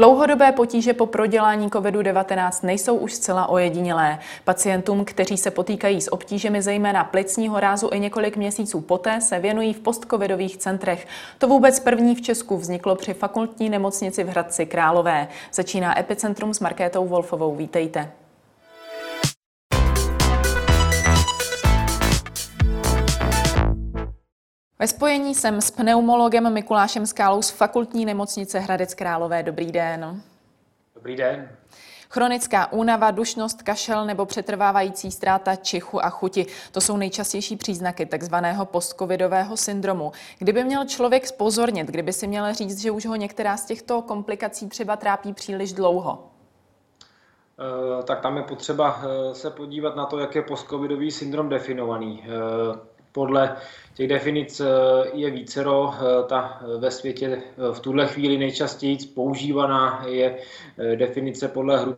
Dlouhodobé potíže po prodělání COVID-19 nejsou už zcela ojedinělé. Pacientům, kteří se potýkají s obtížemi zejména plicního rázu i několik měsíců poté, se věnují v postcovidových centrech. To vůbec první v Česku vzniklo při fakultní nemocnici v Hradci Králové. Začíná Epicentrum s Markétou Wolfovou. Vítejte. Ve spojení jsem s pneumologem Mikulášem Skálou z fakultní nemocnice Hradec Králové. Dobrý den. Dobrý den. Chronická únava, dušnost, kašel nebo přetrvávající ztráta čichu a chuti. To jsou nejčastější příznaky takzvaného postcovidového syndromu. Kdyby měl člověk spozornit, kdyby si měl říct, že už ho některá z těchto komplikací třeba trápí příliš dlouho? Eh, tak tam je potřeba eh, se podívat na to, jak je postcovidový syndrom definovaný. Podle těch definic eh, je vícero. Eh, ta eh, ve světě v tuhle chvíli nejčastěji používaná je definice podle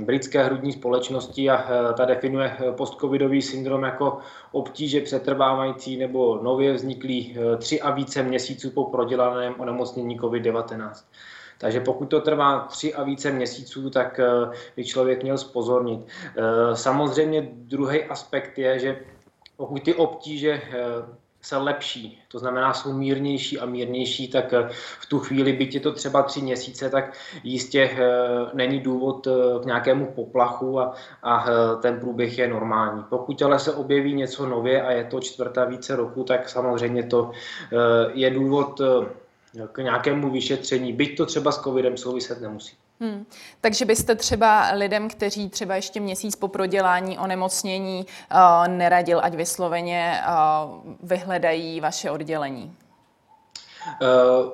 britské hrudní společnosti a ta definuje postcovidový syndrom jako obtíže přetrvávající nebo nově vzniklý tři a více měsíců po prodělaném onemocnění COVID-19. Takže pokud to trvá tři a více měsíců, tak by člověk měl spozornit. Samozřejmě druhý aspekt je, že pokud ty obtíže eh, se lepší, to znamená jsou mírnější a mírnější, tak eh, v tu chvíli, byť je to třeba tři měsíce, tak jistě eh, není důvod k nějakému poplachu a, a ten průběh je normální. Pokud ale se objeví něco nově a je to čtvrta více roku, tak samozřejmě to je důvod k nějakému vyšetření, byť to třeba s covidem souviset nemusí. Hmm. Takže byste třeba lidem, kteří třeba ještě měsíc po prodělání onemocnění uh, neradil, ať vysloveně uh, vyhledají vaše oddělení? Uh,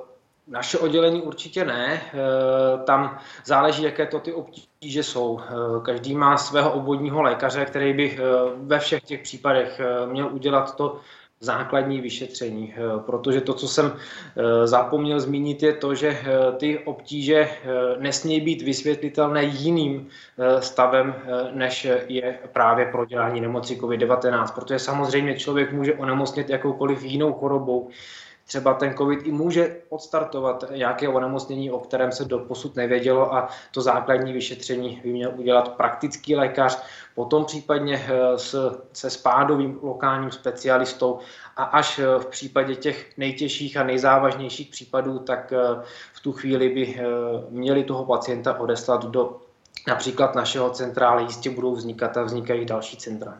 naše oddělení určitě ne. Uh, tam záleží, jaké to ty obtíže jsou. Uh, každý má svého obvodního lékaře, který by ve všech těch případech měl udělat to základní vyšetření, eh, protože to, co jsem eh, zapomněl zmínit, je to, že eh, ty obtíže nesmí být vysvětlitelné jiným stavem, než je právě prodělání nemoci COVID-19, protože samozřejmě člověk může onemocnit jakoukoliv jinou chorobou, třeba ten COVID i může odstartovat nějaké onemocnění, o kterém se do posud nevědělo a to základní vyšetření by měl udělat praktický lékař, potom případně eh, s, se spádovým lokálním specialistou a až eh, v případě těch nejtěžších a nejzávažnějších případů, tak eh, v tu chvíli by měli toho pacienta odeslat do například našeho centra, ale jistě budou vznikat a vznikají další centra.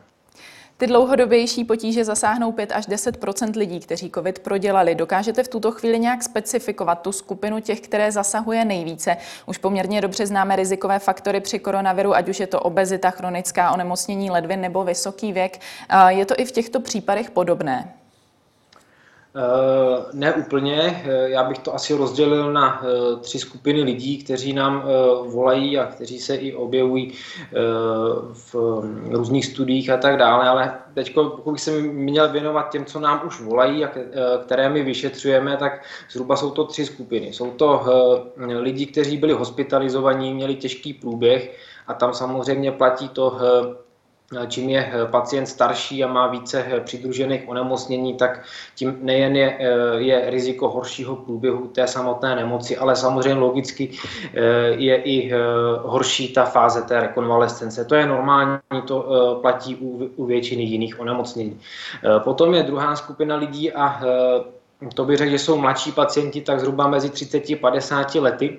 Ty dlouhodobější potíže zasáhnou 5 až 10 lidí, kteří COVID prodělali. Dokážete v tuto chvíli nějak specifikovat tu skupinu těch, které zasahuje nejvíce? Už poměrně dobře známe rizikové faktory při koronaviru, ať už je to obezita, chronická onemocnění ledvin nebo vysoký věk. Je to i v těchto případech podobné? Eh, ne úplně, eh, já bych to asi rozdělil na eh, tři skupiny lidí, kteří nám volají a kteří se i objevují v různých studiích a tak dále, ale teď pokud bych se měl věnovat těm, co nám už volají a které my vyšetřujeme, tak zhruba jsou to tři skupiny. Jsou to lidi, kteří byli hospitalizovaní, měli těžký průběh a tam samozřejmě platí to čím je eh, pacient starší a má více eh, přidružených onemocnění, tak tím nejen je, eh, je riziko horšího průběhu té samotné nemoci, ale samozřejmě logicky je i horší ta fáze té rekonvalescence. To je normální, to platí u, u většiny jiných onemocnění. Potom je druhá skupina lidí a to bych řekl, že jsou mladší pacienti, tak zhruba mezi 30 a 50 lety,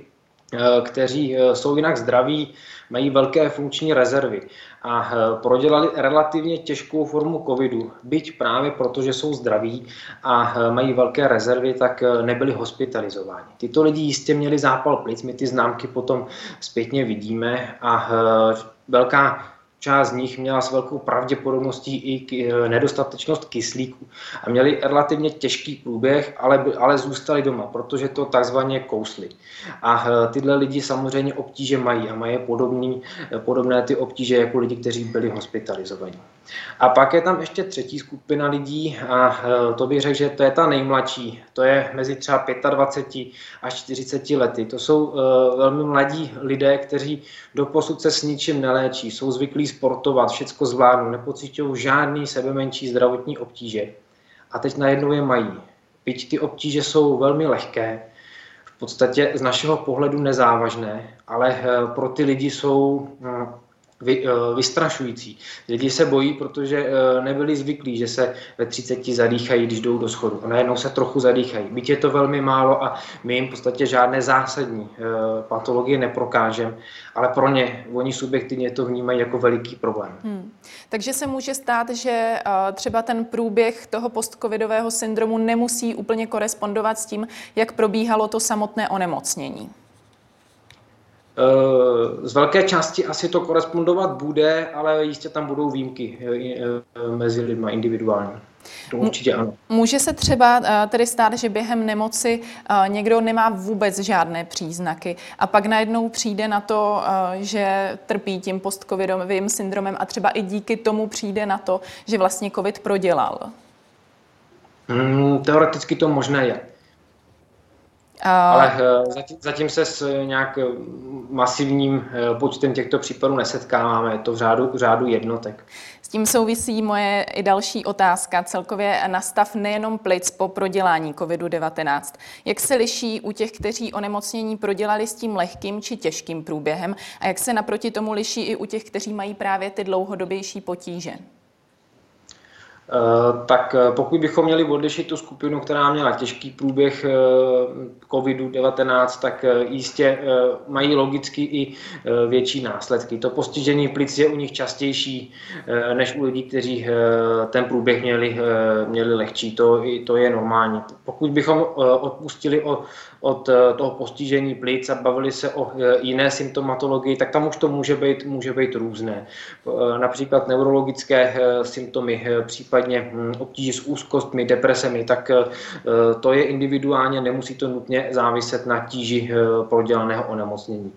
kteří jsou jinak zdraví, mají velké funkční rezervy a eh, prodělali relativně těžkou formu covidu, byť právě proto, že jsou zdraví a eh, mají velké rezervy, tak eh, nebyli hospitalizováni. Tyto lidi jistě měli zápal plic, my ty známky potom zpětně vidíme a velká část z nich měla s velkou pravděpodobností i eh, nedostatečnost kyslíku a měli relativně těžký průběh, ale, ale zůstali doma, protože to takzvaně kousli. A eh, tyhle lidi samozřejmě obtíže mají a mají podobný, eh, podobné ty obtíže jako lidi, kteří byli hospitalizovaní. A pak je tam ještě třetí skupina lidí a to bych řekl, že to je ta nejmladší. To je mezi třeba 25 až 40 lety. To jsou velmi mladí lidé, kteří doposud se s ničím neléčí, jsou zvyklí sportovat, všecko zvládnou, nepocitují žádný sebe menší zdravotní obtíže. A teď najednou je mají. Byť ty obtíže jsou velmi lehké, v v podstatě z našeho pohledu nezávažné, ale pro ty lidi jsou vy, uh, vystrašující. Lidi se bojí, protože uh, nebyli zvyklí, že se ve 30 zadýchají, když jdou do schodu. A najednou se trochu zadýchají. Byť je to velmi málo a my jim v podstatě žádné zásadní uh, patologie neprokážeme, ale pro ně, oni subjektivně to vnímají jako veliký problém. Hmm. Takže se může stát, že třeba ten průběh toho postcovidového syndromu nemusí úplně korespondovat s tím, jak probíhalo to samotné onemocnění. Eh, z velké části asi to korespondovat bude, ale jistě tam budou výjimky eh, eh, mezi lidmi individuálně. To určitě ano. Může se třeba tedy stát, že během nemoci někdo nemá vůbec žádné příznaky a pak najednou přijde na to, že trpí tím postcovidovým syndromem a třeba i díky tomu přijde na to, že vlastně covid prodělal? Hmm, teoreticky to možné je. Ale eh, zatím, zatím se s nějak eh, masivním eh, počtem těchto případů nesetkáváme, je to v řádu, v řádu jednotek. S tím souvisí moje i další otázka, celkově na stav nejenom plic po prodělání COVID-19. Jak se liší u těch, kteří onemocnění prodělali s tím lehkým či těžkým průběhem a jak se naproti tomu liší i u těch, kteří mají právě ty dlouhodobější potíže? Eh, tak eh, pokud bychom měli odlišit tu skupinu, která měla těžký průběh eh, COVID-19, tak jistě mají logicky i větší následky. To postižení plic je u nich častější než u lidí, kteří ten průběh měli, měli lehčí. To, to je normální. Pokud bychom odpustili od eh, toho postižení plic a bavili se o jiné symptomatologii, tak tam už to může být, může být různé. Například neurologické symptomy, případně hm, obtíže s úzkostmi, depresemi, tak to je individuálně, nemusí to nutně záviset na tíži prodělaného onemocnění.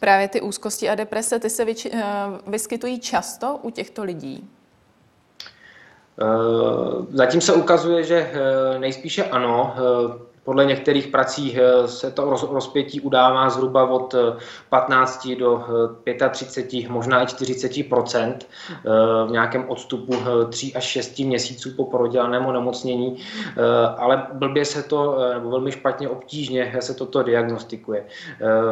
Právě ty úzkosti a deprese, ty se vyskytují často u těchto lidí? Zatím se ukazuje, že nejspíše ano. Podle některých prací eh, se to rozpětí udává zhruba od 15 eh, do 35, eh, možná i 40% v nějakém odstupu 3 až 6 měsíců po prodělaném onemocnění, ale blbě se to, nebo velmi špatně, obtížně se toto diagnostikuje.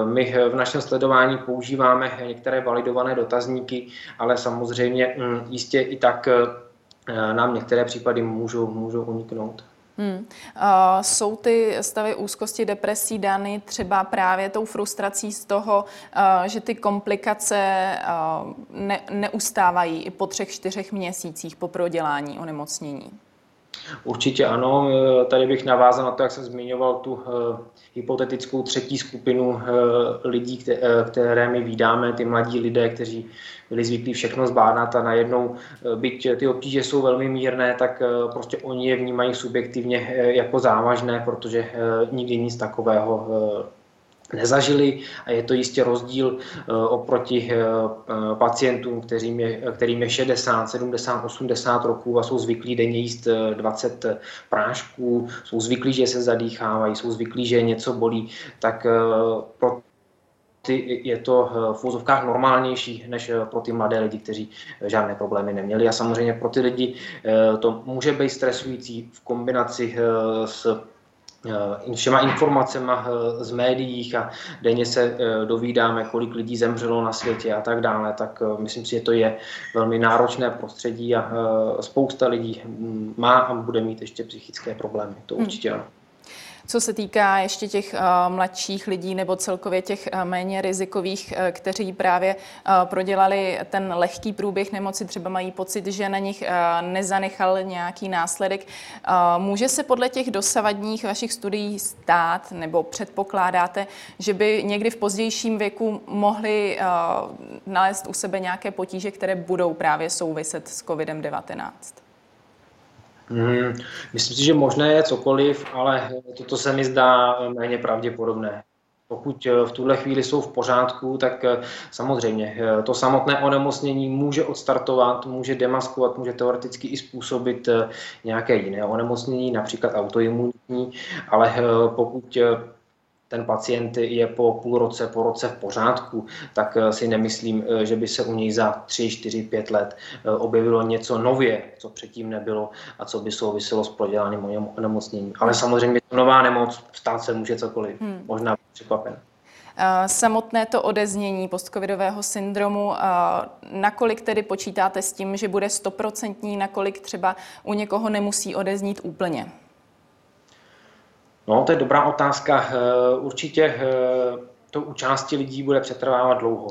My v našem sledování používáme některé validované dotazníky, ale samozřejmě hm, jistě i tak nám některé případy můžou, můžou uniknout. Hmm. Uh, jsou ty stavy úzkosti, depresí dány třeba právě tou frustrací z toho, uh, že ty komplikace uh, ne, neustávají i po třech, čtyřech měsících po prodělání onemocnění? Určitě ano. Tady bych navázal na to, jak jsem zmiňoval tu uh, hypotetickou třetí skupinu uh, lidí, které, my vídáme, ty mladí lidé, kteří byli zvyklí všechno zbádat a najednou, eh, byť ty obtíže jsou velmi mírné, tak eh, prostě oni je vnímají subjektivně eh, jako závažné, protože nikdy nic takového nezažili a je to jistě rozdíl oproti pacientům, kterým je, kterým je 60, 70, 80 roků a jsou zvyklí denně jíst 20 prášků, jsou zvyklí, že se zadýchávají, jsou zvyklí, že něco bolí, tak pro ty, je to eh, v úzovkách normálnější než eh, pro ty mladé lidi, kteří eh, žádné problémy neměli. A samozřejmě pro ty lidi to může být stresující v kombinaci s všema informacemi z médiích a denně se dovídáme, kolik lidí zemřelo na světě a tak dále, tak myslím si, že to je velmi náročné prostředí a spousta lidí mm, má a bude mít ještě psychické problémy. To hmm. určitě ano. Co se týká ještě těch uh, mladších lidí nebo celkově těch uh, méně rizikových, uh, kteří právě prodělali ten lehký průběh nemoci, třeba mají pocit, že na nich nezanechal nějaký následek, může se podle těch dosavadních vašich studií stát nebo předpokládáte, že by někdy v pozdějším věku mohli nalézt u sebe nějaké potíže, které budou právě souviset s COVID-19? Hmm, myslím si, že možné je cokoliv, ale toto se mi zdá méně pravděpodobné. Pokud eh, v tuhle chvíli jsou v pořádku, tak eh, samozřejmě eh, to samotné onemocnění může odstartovat, může demaskovat, může teoreticky i způsobit nějaké jiné onemocnění, například autoimunitní, ale pokud ten pacient je po půl roce, po roce v pořádku, tak si nemyslím, že by se u něj za 3, 4, 5 let objevilo něco nově, co předtím nebylo a co by souviselo s prodělaným onemocněním. Ale samozřejmě nová nemoc, stát se může cokoliv, hmm. možná překvapen. Samotné to odeznění postcovidového syndromu, nakolik tedy počítáte s tím, že bude stoprocentní, nakolik třeba u někoho nemusí odeznít úplně? No, to je dobrá otázka. Eh, určitě eh, to u části lidí bude přetrvávat dlouho.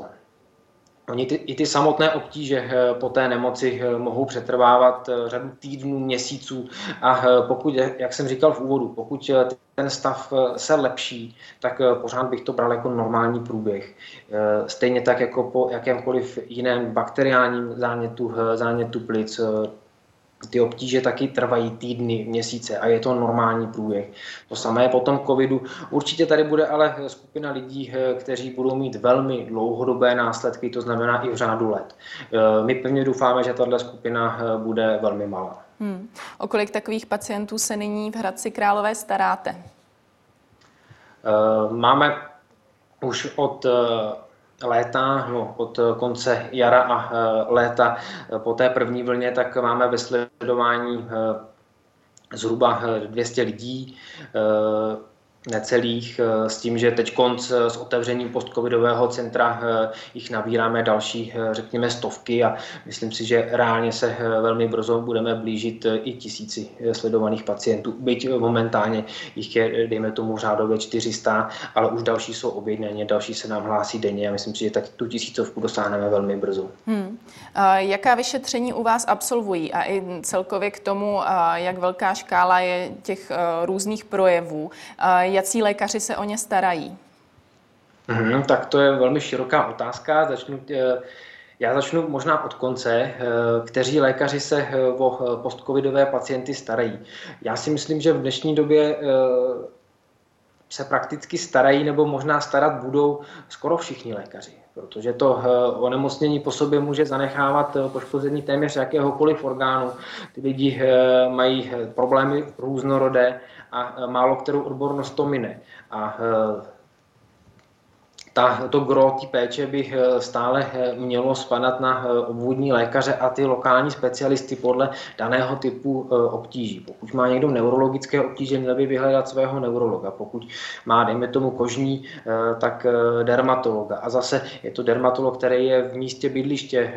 Oni ty, i ty samotné obtíže eh, po té nemoci mohou přetrvávat řadu týdnů, měsíců a pokud, jak jsem říkal v úvodu, pokud ten stav se lepší, tak pořád bych to bral jako normální průběh. Stejně tak jako po jakémkoliv jiném bakteriálním zánětu, zánětu plic, ty obtíže taky trvají týdny, měsíce a je to normální průběh. To samé je po tom covidu. Určitě tady bude ale skupina lidí, eh, kteří budou mít velmi dlouhodobé následky, to znamená i v řádu let. Eh, my pevně doufáme, že tato skupina eh, bude velmi malá. Hmm. O kolik takových pacientů se nyní v Hradci Králové staráte? Máme už od léta, no, od konce jara a eh, léta eh, po té první vlně, tak máme ve sledování eh, zhruba 200 lidí necelých, eh, s tím, že teď konc eh, s otevřením postcovidového centra eh, jich nabíráme další, řekněme, stovky a myslím si, že reálně se velmi brzo budeme blížit i tisíci sledovaných pacientů. Byť momentálně jich je, dejme tomu, řádově 400, ale už další jsou objednaně, další se nám hlásí denně a myslím si, že tak tu tisícovku dosáhneme velmi brzo. Hmm. Jaká vyšetření u vás absolvují a i celkově k tomu, jak velká škála je těch různých projevů? Jací lékaři se o ně starají? Hmm, tak to je velmi široká otázka. Začnu, eh, já začnu možná od konce. Eh, kteří lékaři se eh, o postcovidové pacienty starají? Já si myslím, že v dnešní době se prakticky starají nebo možná starat budou skoro všichni lékaři, protože to onemocnění po sobě může zanechávat poškození téměř jakéhokoliv orgánu. Ty lidi mají problémy různorodé a málo kterou odbornost to mine. A ta, to gro té péče by e, stále mělo spadat na obvodní lékaře a ty lokální specialisty podle daného typu obtíží. Pokud má někdo neurologické obtíže, měl by vyhledat svého neurologa. Pokud má, dejme tomu, kožní, tak dermatologa. A zase je to dermatolog, který je v místě bydliště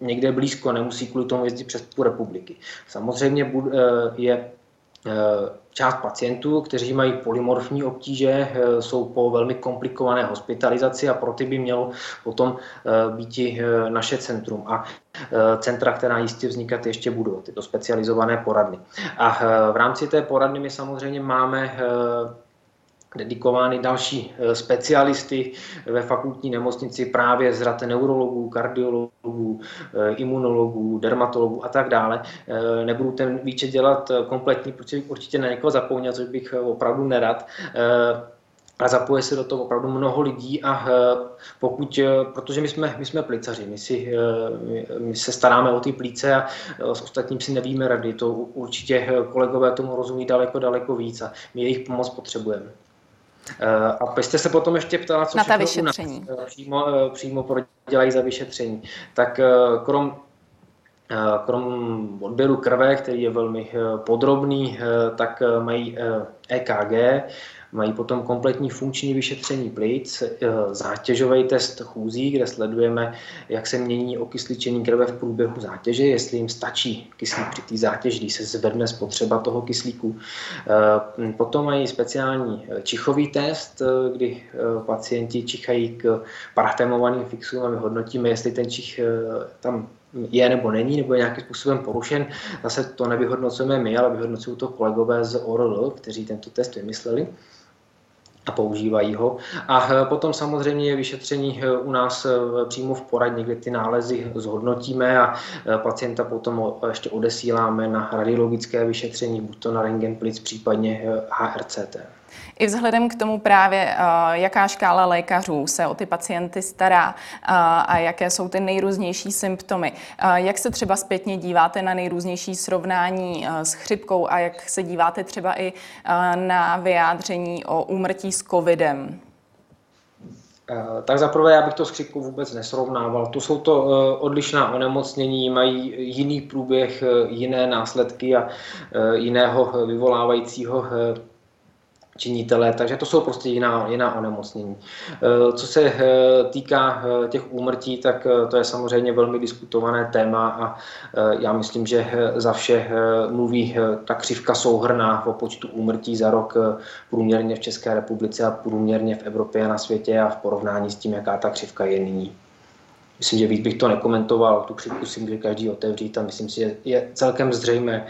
někde blízko, nemusí kvůli tomu jezdit přes půl republiky. Samozřejmě je Část pacientů, kteří mají polymorfní obtíže, eh, jsou po velmi komplikované hospitalizaci a pro ty by mělo potom eh, být eh, naše centrum. A centra, která jistě vznikat ještě budou, tyto specializované poradny. A v rámci té poradny my samozřejmě máme dedikovány další eh, specialisty ve fakultní nemocnici právě z rad neurologů, kardiologů, eh, imunologů, dermatologů a tak dále. Eh, nebudu ten výčet dělat kompletní, protože bych určitě na někoho zapomněl, což bych opravdu nerad. A zapoje se do toho opravdu mnoho lidí a pokud, protože my jsme, my jsme plicaři, my, si, my se staráme o ty plíce a s ostatním si nevíme rady, to určitě kolegové tomu rozumí daleko, daleko víc a my jejich pomoc potřebujeme. Eh, a vy jste se potom ještě ptala, co na ta vyšetření. U nás eh, přímo, eh, přímo dělají za vyšetření. Tak krom Krom odběru krve, který je velmi podrobný, tak mají EKG, e Mají potom kompletní funkční vyšetření plic, eh, zátěžový test chůzí, kde sledujeme, jak se mění okysličení krve v průběhu zátěže, jestli jim stačí kyslík při té zátěži, když se zvedne spotřeba toho kyslíku. Eh, potom mají speciální eh, čichový test, kdy pacienti čichají k parafémovaným fixům a my hodnotíme, jestli ten čich tam je nebo není, nebo je nějakým způsobem porušen. Zase to nevyhodnocujeme my, ale vyhodnocují to kolegové z ORL, kteří tento test vymysleli a používají ho. A eh, potom samozřejmě je vyšetření eh, u nás eh, přímo v poradně, kde ty nálezy zhodnotíme a pacienta potom ještě odesíláme na radiologické vyšetření, buď to na rengen plic, případně HRCT. I vzhledem k tomu právě, eh, jaká škála lékařů se o ty pacienty stará eh, a jaké jsou ty nejrůznější symptomy. Eh, jak se třeba zpětně díváte na nejrůznější srovnání s chřipkou a jak se díváte třeba i na vyjádření o úmrtí s covidem? Tak zaprvé já bych to s chřipkou vůbec nesrovnával. To jsou to odlišná onemocnění, mají jiný průběh, jiné následky a jiného vyvolávajícího činitelé, takže to jsou prostě jiná, jiná onemocnění. Eh, co se eh, týká eh, těch úmrtí, tak to je samozřejmě velmi diskutované téma a já myslím, že za vše mluví ta křivka souhrná o počtu úmrtí za rok průměrně v České republice a průměrně v Evropě a na světě a v porovnání s tím, jaká ta křivka je nyní. Myslím, že víc bych to nekomentoval, tu křivku si může každý otevřít a myslím si, že je celkem zřejmé,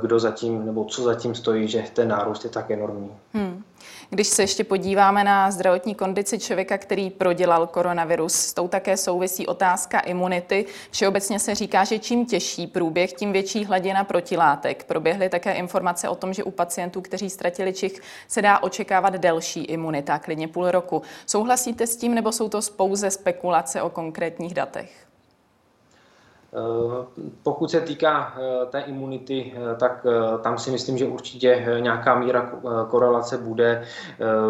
kdo zatím nebo co zatím stojí, že ten nárůst je tak enormní. Hmm. Když se ještě podíváme na zdravotní kondici člověka, který prodělal koronavirus, s tou také souvisí otázka imunity. Všeobecně se říká, že čím těžší průběh, tím větší hladina protilátek. Proběhly také informace o tom, že u pacientů, kteří ztratili čich, se dá očekávat delší imunita, klidně půl roku. Souhlasíte s tím, nebo jsou to pouze spekulace o konkrétních datech? Eh, pokud se týká eh, té imunity, eh, tak tam si myslím, že určitě nějaká míra korelace bude,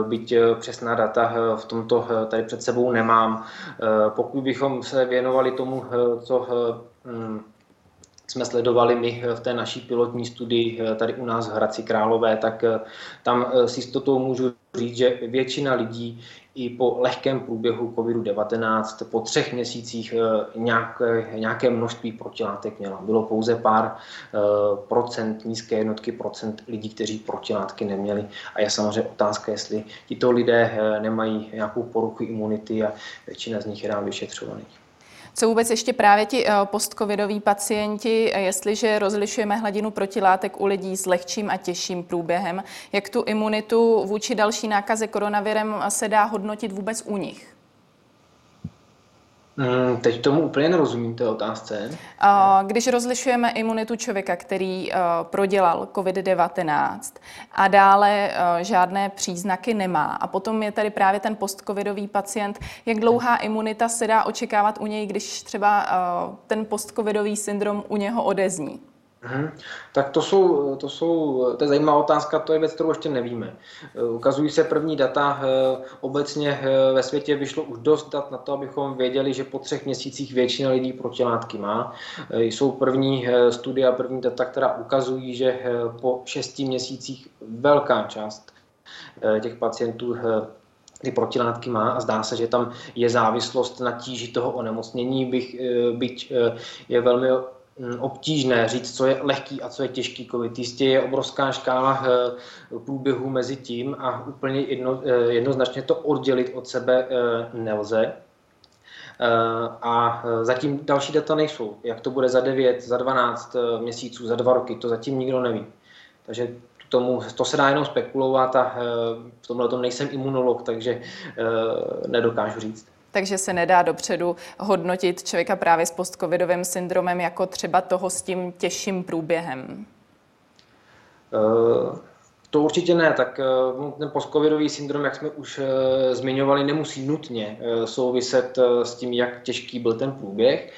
byť přesná data v tomto tady před sebou nemám. Pokud bychom se věnovali tomu, co hm, jsme sledovali my v té naší pilotní studii tady u nás v Hradci Králové, tak tam s jistotou můžu říct, že většina lidí i po lehkém průběhu COVID-19 po třech měsících eh, nějaké, nějaké množství protilátek měla. Bylo pouze pár eh, procent, nízké jednotky procent lidí, kteří protilátky neměli. A je samozřejmě otázka, jestli tito lidé eh, nemají nějakou poruchu imunity a většina z nich je nám vyšetřovaných. Co vůbec ještě právě ti eh, postcovidoví pacienti, eh, jestliže rozlišujeme hladinu protilátek u lidí s lehčím a těžším průběhem, jak tu imunitu vůči další nákaze koronavirem se dá hodnotit vůbec u nich? Hmm, teď tomu úplně nerozumím té otázce. Když rozlišujeme imunitu člověka, který eh, prodělal COVID-19 a dále eh, žádné příznaky nemá, a potom je tady právě ten postcovidový pacient, jak dlouhá imunita se dá očekávat u něj, když třeba eh, ten postcovidový syndrom u něho odezní? Hmm. Tak to jsou, to jsou, to je zajímavá otázka, to je věc, kterou ještě nevíme. Eh, ukazují se první data, eh, obecně eh, ve světě vyšlo už dost dat na to, abychom věděli, že po třech měsících většina lidí protilátky má. Jsou první studie a první data, která ukazují, že po šesti měsících velká část těch pacientů ty protilátky má a zdá se, že tam je závislost na tíži toho onemocnění, bych, byť je velmi obtížné říct, co je lehký a co je těžký covid. Jistě je obrovská škála eh, průběhů mezi tím a úplně jedno, eh, jednoznačně to oddělit od sebe eh, nelze. A zatím další data nejsou. Jak to bude za 9, za 12 měsíců, za dva roky, to zatím nikdo neví. Takže tomu, to se dá jenom spekulovat a v tomhle tom nejsem imunolog, takže nedokážu říct takže se nedá dopředu hodnotit člověka právě s postcovidovým syndromem jako třeba toho s tím těžším průběhem. Uh... To určitě ne, tak eh, ten postcovidový syndrom, jak jsme už eh, zmiňovali, nemusí nutně eh, souviset s tím, jak těžký byl ten průběh.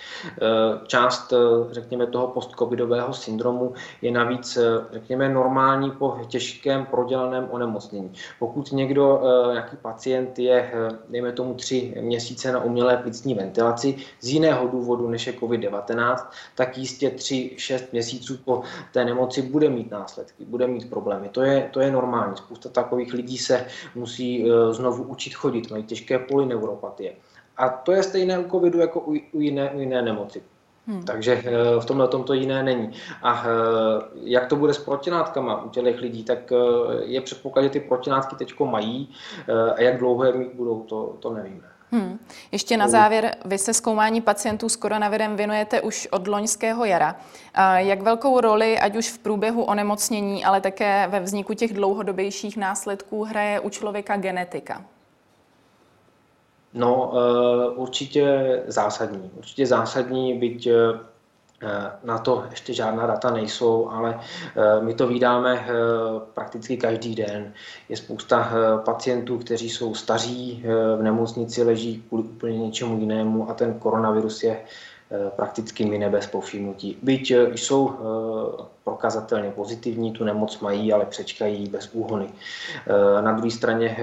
Část, řekněme, toho postcovidového syndromu je navíc, řekněme, normální po těžkém prodělaném onemocnění. Pokud někdo, nějaký pacient je, dejme tomu, tři měsíce na umělé plicní ventilaci z jiného důvodu než je COVID-19, tak jistě tři, šest měsíců po té nemoci bude mít následky, bude mít problémy. To je to je normální. Spousta takových lidí se musí uh, znovu učit chodit, mají těžké polyneuropatie. A to je stejné u covidu jako u, u, jiné, u jiné nemoci. Hmm. Takže uh, v tomhle tom to jiné není. A uh, jak to bude s protinátkama u těch lidí, tak je předpoklad, že ty protilátky teď mají a jak dlouho je mít budou, to, to nevíme. Hmm. Ještě na závěr, vy se zkoumání pacientů s koronavirem věnujete už od loňského jara. Jak velkou roli, ať už v průběhu onemocnění, ale také ve vzniku těch dlouhodobějších následků, hraje u člověka genetika? No, eh, určitě zásadní. Určitě zásadní, byť eh, Na to ještě žádná data nejsou, ale my to vydáme prakticky každý den. Je spousta pacientů, kteří jsou staří, v nemocnici leží kvůli úplně něčemu jinému a ten koronavirus je Eh, prakticky mine bez povšimnutí. Byť eh, jsou eh, prokazatelně pozitivní, tu nemoc mají, ale přečkají bez úhony. Na druhé straně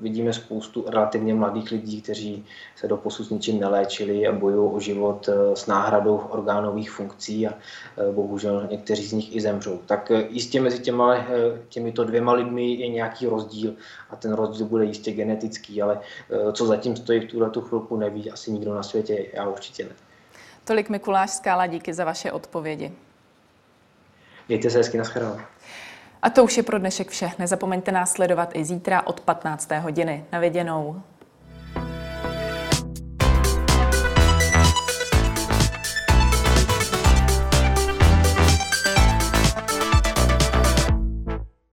vidíme spoustu relativně mladých lidí, kteří se do posud ničím neléčili a bojují o život s náhradou orgánových funkcí a bohužel někteří z nich i zemřou. Tak jistě mezi těma, těmito dvěma lidmi je nějaký rozdíl a ten rozdíl bude jistě genetický, ale co zatím stojí v tuhle tu chvilku neví asi nikdo na světě, já určitě ne. Tolik Mikuláš Skála, díky za vaše odpovědi. Mějte se hezky, naschledanou. A to už je pro dnešek vše. Nezapomeňte nás sledovat i zítra od 15. hodiny. Na viděnou.